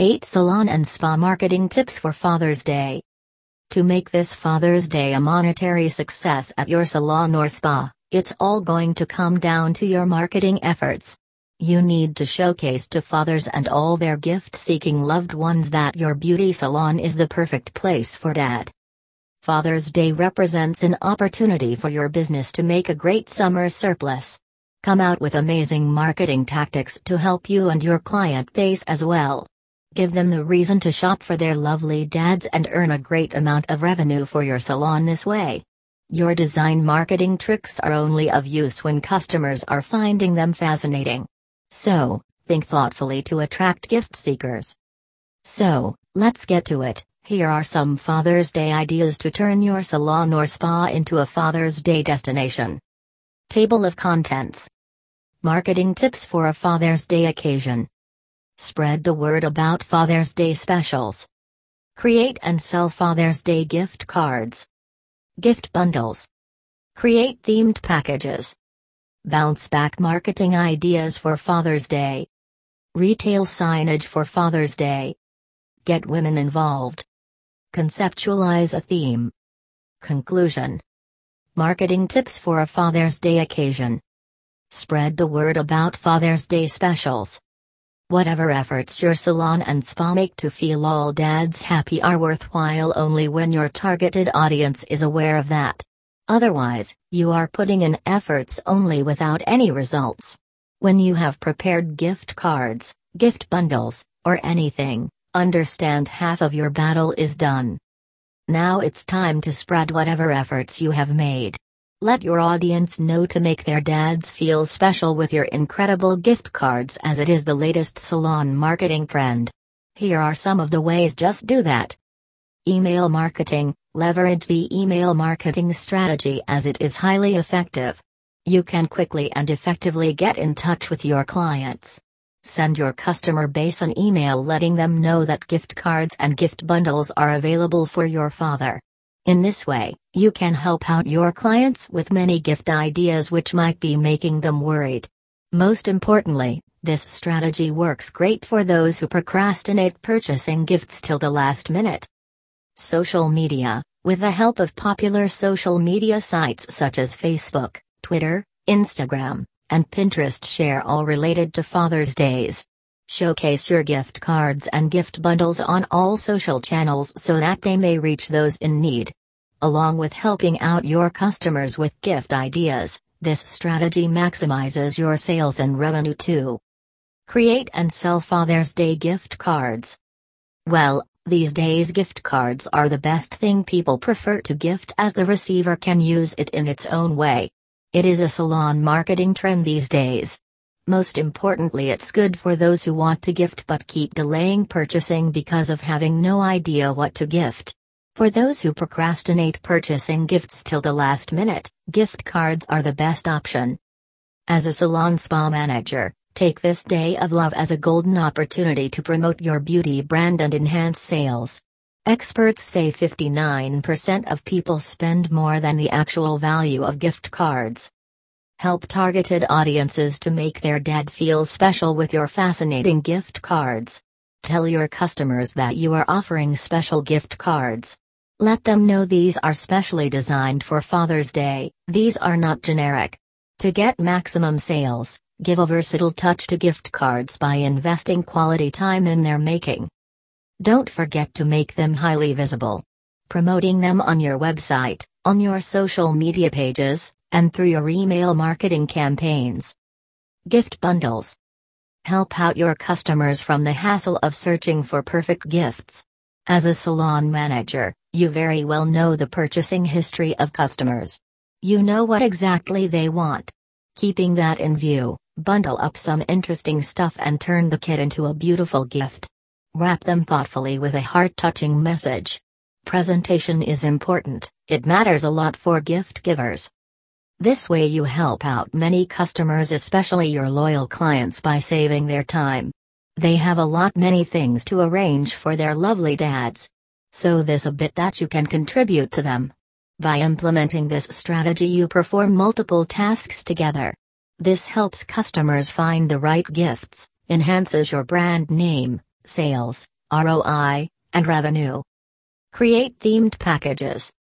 8 Salon and Spa Marketing Tips for Father's Day. To make this Father's Day a monetary success at your salon or spa, it's all going to come down to your marketing efforts. You need to showcase to fathers and all their gift seeking loved ones that your beauty salon is the perfect place for dad. Father's Day represents an opportunity for your business to make a great summer surplus. Come out with amazing marketing tactics to help you and your client base as well. Give them the reason to shop for their lovely dads and earn a great amount of revenue for your salon this way. Your design marketing tricks are only of use when customers are finding them fascinating. So, think thoughtfully to attract gift seekers. So, let's get to it. Here are some Father's Day ideas to turn your salon or spa into a Father's Day destination. Table of Contents Marketing tips for a Father's Day occasion. Spread the word about Father's Day specials. Create and sell Father's Day gift cards. Gift bundles. Create themed packages. Bounce back marketing ideas for Father's Day. Retail signage for Father's Day. Get women involved. Conceptualize a theme. Conclusion Marketing tips for a Father's Day occasion. Spread the word about Father's Day specials. Whatever efforts your salon and spa make to feel all dads happy are worthwhile only when your targeted audience is aware of that. Otherwise, you are putting in efforts only without any results. When you have prepared gift cards, gift bundles, or anything, understand half of your battle is done. Now it's time to spread whatever efforts you have made. Let your audience know to make their dads feel special with your incredible gift cards as it is the latest salon marketing trend. Here are some of the ways just do that. Email marketing leverage the email marketing strategy as it is highly effective. You can quickly and effectively get in touch with your clients. Send your customer base an email letting them know that gift cards and gift bundles are available for your father. In this way, you can help out your clients with many gift ideas which might be making them worried. Most importantly, this strategy works great for those who procrastinate purchasing gifts till the last minute. Social media With the help of popular social media sites such as Facebook, Twitter, Instagram, and Pinterest share all related to Father's Days. Showcase your gift cards and gift bundles on all social channels so that they may reach those in need. Along with helping out your customers with gift ideas, this strategy maximizes your sales and revenue too. Create and sell Father's Day gift cards. Well, these days gift cards are the best thing people prefer to gift as the receiver can use it in its own way. It is a salon marketing trend these days. Most importantly, it's good for those who want to gift but keep delaying purchasing because of having no idea what to gift. For those who procrastinate purchasing gifts till the last minute, gift cards are the best option. As a salon spa manager, take this day of love as a golden opportunity to promote your beauty brand and enhance sales. Experts say 59% of people spend more than the actual value of gift cards. Help targeted audiences to make their dad feel special with your fascinating gift cards. Tell your customers that you are offering special gift cards. Let them know these are specially designed for Father's Day, these are not generic. To get maximum sales, give a versatile touch to gift cards by investing quality time in their making. Don't forget to make them highly visible. Promoting them on your website, on your social media pages, and through your email marketing campaigns. Gift bundles. Help out your customers from the hassle of searching for perfect gifts. As a salon manager, you very well know the purchasing history of customers. You know what exactly they want. Keeping that in view, bundle up some interesting stuff and turn the kit into a beautiful gift. Wrap them thoughtfully with a heart touching message. Presentation is important, it matters a lot for gift givers. This way, you help out many customers, especially your loyal clients, by saving their time. They have a lot many things to arrange for their lovely dads. So this a bit that you can contribute to them. By implementing this strategy you perform multiple tasks together. This helps customers find the right gifts, enhances your brand name, sales, ROI, and revenue. Create themed packages.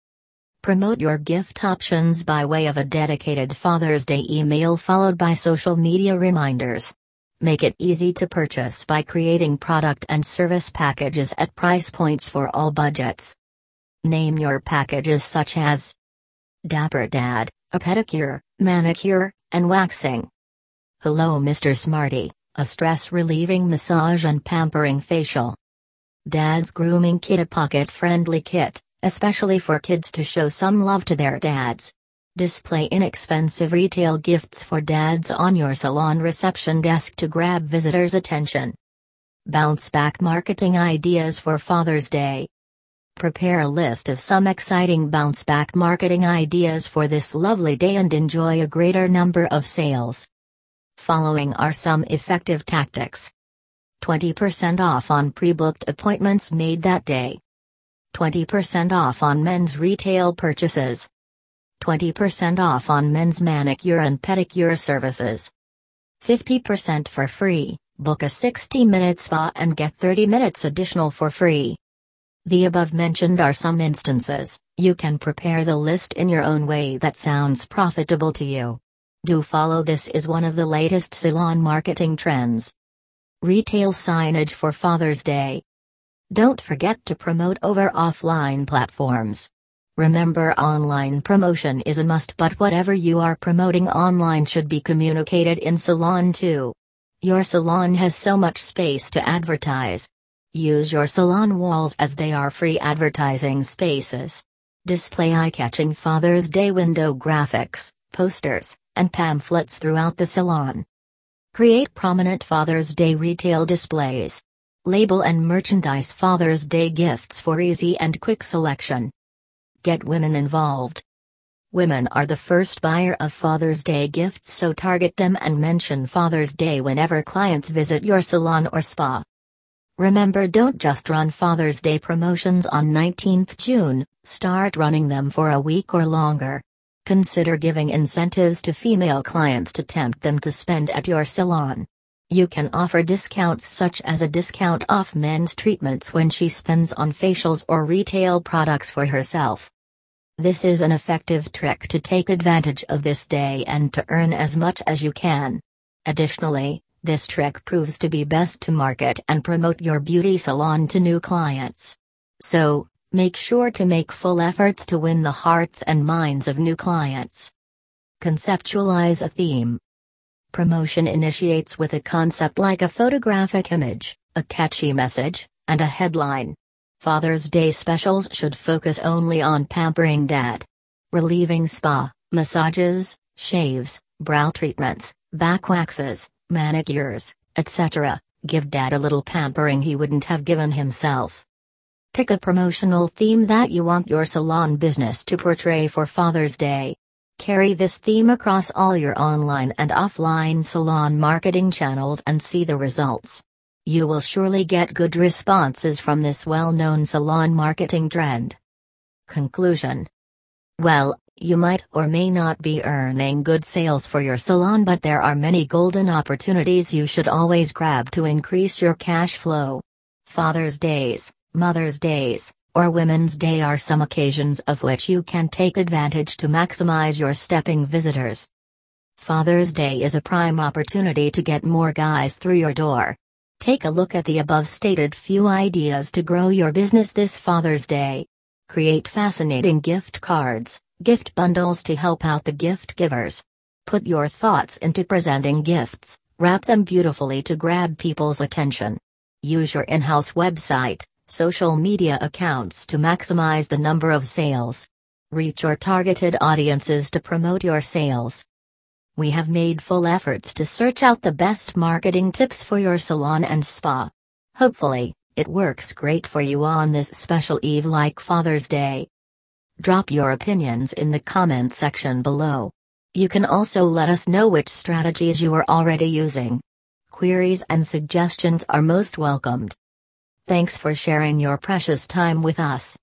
Promote your gift options by way of a dedicated Father's Day email followed by social media reminders. Make it easy to purchase by creating product and service packages at price points for all budgets. Name your packages such as Dapper Dad, a pedicure, manicure, and waxing. Hello Mr. Smarty, a stress relieving massage and pampering facial. Dad's Grooming Kit A pocket friendly kit, especially for kids to show some love to their dads. Display inexpensive retail gifts for dads on your salon reception desk to grab visitors' attention. Bounce back marketing ideas for Father's Day. Prepare a list of some exciting bounce back marketing ideas for this lovely day and enjoy a greater number of sales. Following are some effective tactics 20% off on pre booked appointments made that day, 20% off on men's retail purchases, 20% off on men's manicure and pedicure services, 50% for free. Book a 60 minute spa and get 30 minutes additional for free. The above mentioned are some instances, you can prepare the list in your own way that sounds profitable to you. Do follow this is one of the latest salon marketing trends. Retail signage for Father's Day. Don't forget to promote over offline platforms. Remember, online promotion is a must, but whatever you are promoting online should be communicated in salon too. Your salon has so much space to advertise. Use your salon walls as they are free advertising spaces. Display eye catching Father's Day window graphics, posters, and pamphlets throughout the salon. Create prominent Father's Day retail displays. Label and merchandise Father's Day gifts for easy and quick selection. Get women involved. Women are the first buyer of Father's Day gifts, so target them and mention Father's Day whenever clients visit your salon or spa. Remember don't just run Father's Day promotions on 19th June, start running them for a week or longer. Consider giving incentives to female clients to tempt them to spend at your salon. You can offer discounts such as a discount off men's treatments when she spends on facials or retail products for herself. This is an effective trick to take advantage of this day and to earn as much as you can. Additionally, this trick proves to be best to market and promote your beauty salon to new clients. So, make sure to make full efforts to win the hearts and minds of new clients. Conceptualize a theme. Promotion initiates with a concept like a photographic image, a catchy message, and a headline. Father's Day specials should focus only on pampering dad. Relieving spa, massages, shaves, brow treatments, back waxes, manicures, etc., give dad a little pampering he wouldn't have given himself. Pick a promotional theme that you want your salon business to portray for Father's Day. Carry this theme across all your online and offline salon marketing channels and see the results. You will surely get good responses from this well known salon marketing trend. Conclusion Well, you might or may not be earning good sales for your salon, but there are many golden opportunities you should always grab to increase your cash flow. Father's Days, Mother's Days, or Women's Day are some occasions of which you can take advantage to maximize your stepping visitors. Father's Day is a prime opportunity to get more guys through your door. Take a look at the above stated few ideas to grow your business this Father's Day. Create fascinating gift cards, gift bundles to help out the gift givers. Put your thoughts into presenting gifts, wrap them beautifully to grab people's attention. Use your in house website, social media accounts to maximize the number of sales. Reach your targeted audiences to promote your sales. We have made full efforts to search out the best marketing tips for your salon and spa. Hopefully, it works great for you on this special eve like Father's Day. Drop your opinions in the comment section below. You can also let us know which strategies you are already using. Queries and suggestions are most welcomed. Thanks for sharing your precious time with us.